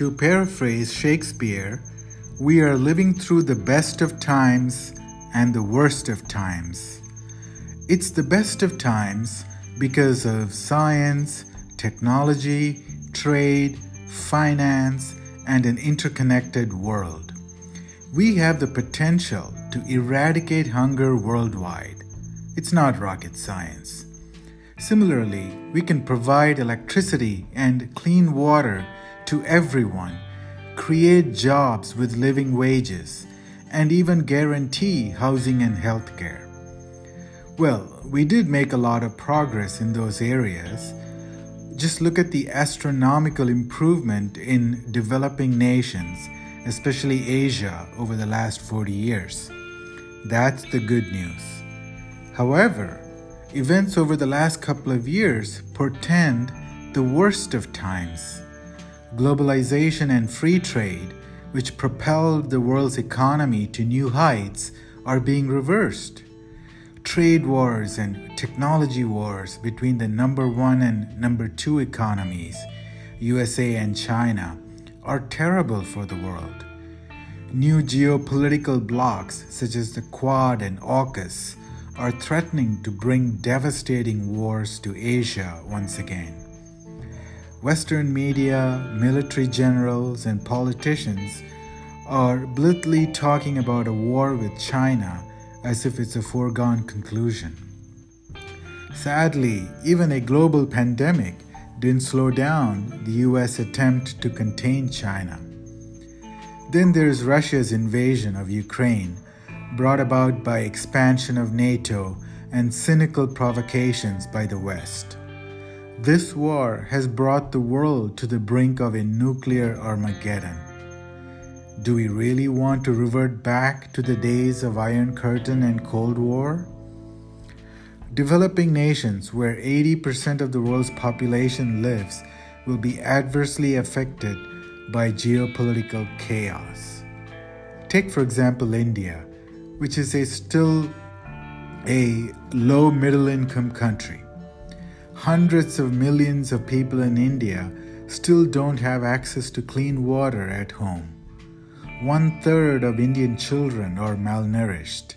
To paraphrase Shakespeare, we are living through the best of times and the worst of times. It's the best of times because of science, technology, trade, finance, and an interconnected world. We have the potential to eradicate hunger worldwide. It's not rocket science. Similarly, we can provide electricity and clean water to everyone, create jobs with living wages, and even guarantee housing and health care. Well, we did make a lot of progress in those areas. Just look at the astronomical improvement in developing nations, especially Asia, over the last 40 years. That's the good news. However, events over the last couple of years portend the worst of times. Globalization and free trade, which propelled the world's economy to new heights, are being reversed. Trade wars and technology wars between the number one and number two economies, USA and China, are terrible for the world. New geopolitical blocs such as the Quad and AUKUS are threatening to bring devastating wars to Asia once again. Western media, military generals, and politicians are blithely talking about a war with China as if it's a foregone conclusion. Sadly, even a global pandemic didn't slow down the US attempt to contain China. Then there's Russia's invasion of Ukraine, brought about by expansion of NATO and cynical provocations by the West. This war has brought the world to the brink of a nuclear Armageddon. Do we really want to revert back to the days of Iron Curtain and Cold War? Developing nations, where 80% of the world's population lives, will be adversely affected by geopolitical chaos. Take, for example, India, which is a still a low middle income country. Hundreds of millions of people in India still don't have access to clean water at home. One third of Indian children are malnourished,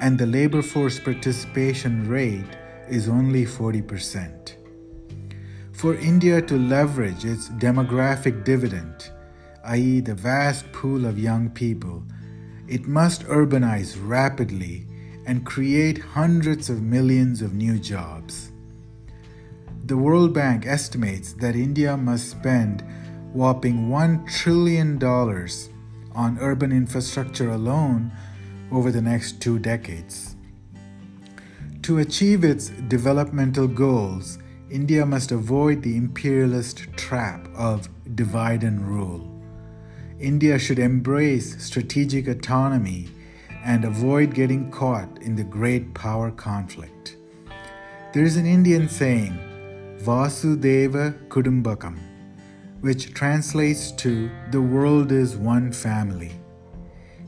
and the labor force participation rate is only 40%. For India to leverage its demographic dividend, i.e., the vast pool of young people, it must urbanize rapidly and create hundreds of millions of new jobs. The World Bank estimates that India must spend whopping $1 trillion on urban infrastructure alone over the next two decades. To achieve its developmental goals, India must avoid the imperialist trap of divide and rule. India should embrace strategic autonomy and avoid getting caught in the great power conflict. There is an Indian saying, Vasudeva Kudumbakam, which translates to the world is one family.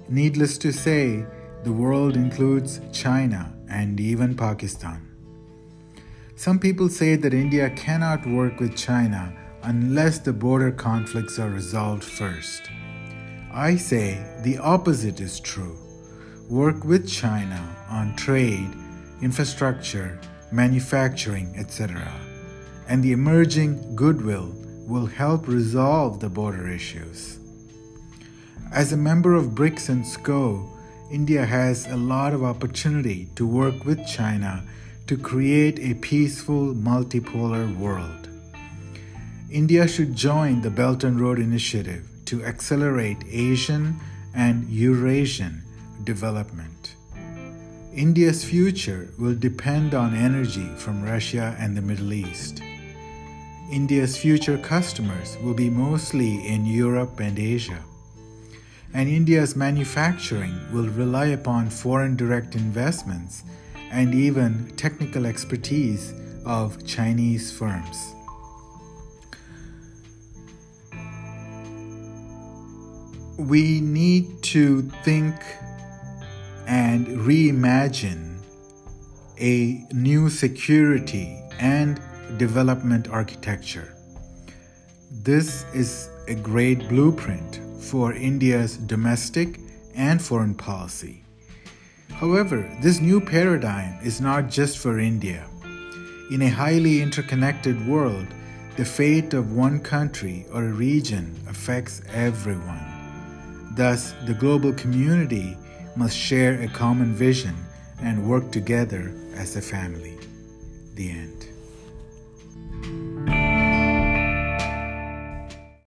Needless to say, the world includes China and even Pakistan. Some people say that India cannot work with China unless the border conflicts are resolved first. I say the opposite is true. Work with China on trade, infrastructure, manufacturing, etc and the emerging goodwill will help resolve the border issues. As a member of BRICS and SCO, India has a lot of opportunity to work with China to create a peaceful multipolar world. India should join the Belt and Road Initiative to accelerate Asian and Eurasian development. India's future will depend on energy from Russia and the Middle East. India's future customers will be mostly in Europe and Asia. And India's manufacturing will rely upon foreign direct investments and even technical expertise of Chinese firms. We need to think and reimagine a new security and development architecture. This is a great blueprint for India's domestic and foreign policy. However, this new paradigm is not just for India. In a highly interconnected world, the fate of one country or a region affects everyone. Thus, the global community must share a common vision and work together as a family. The end.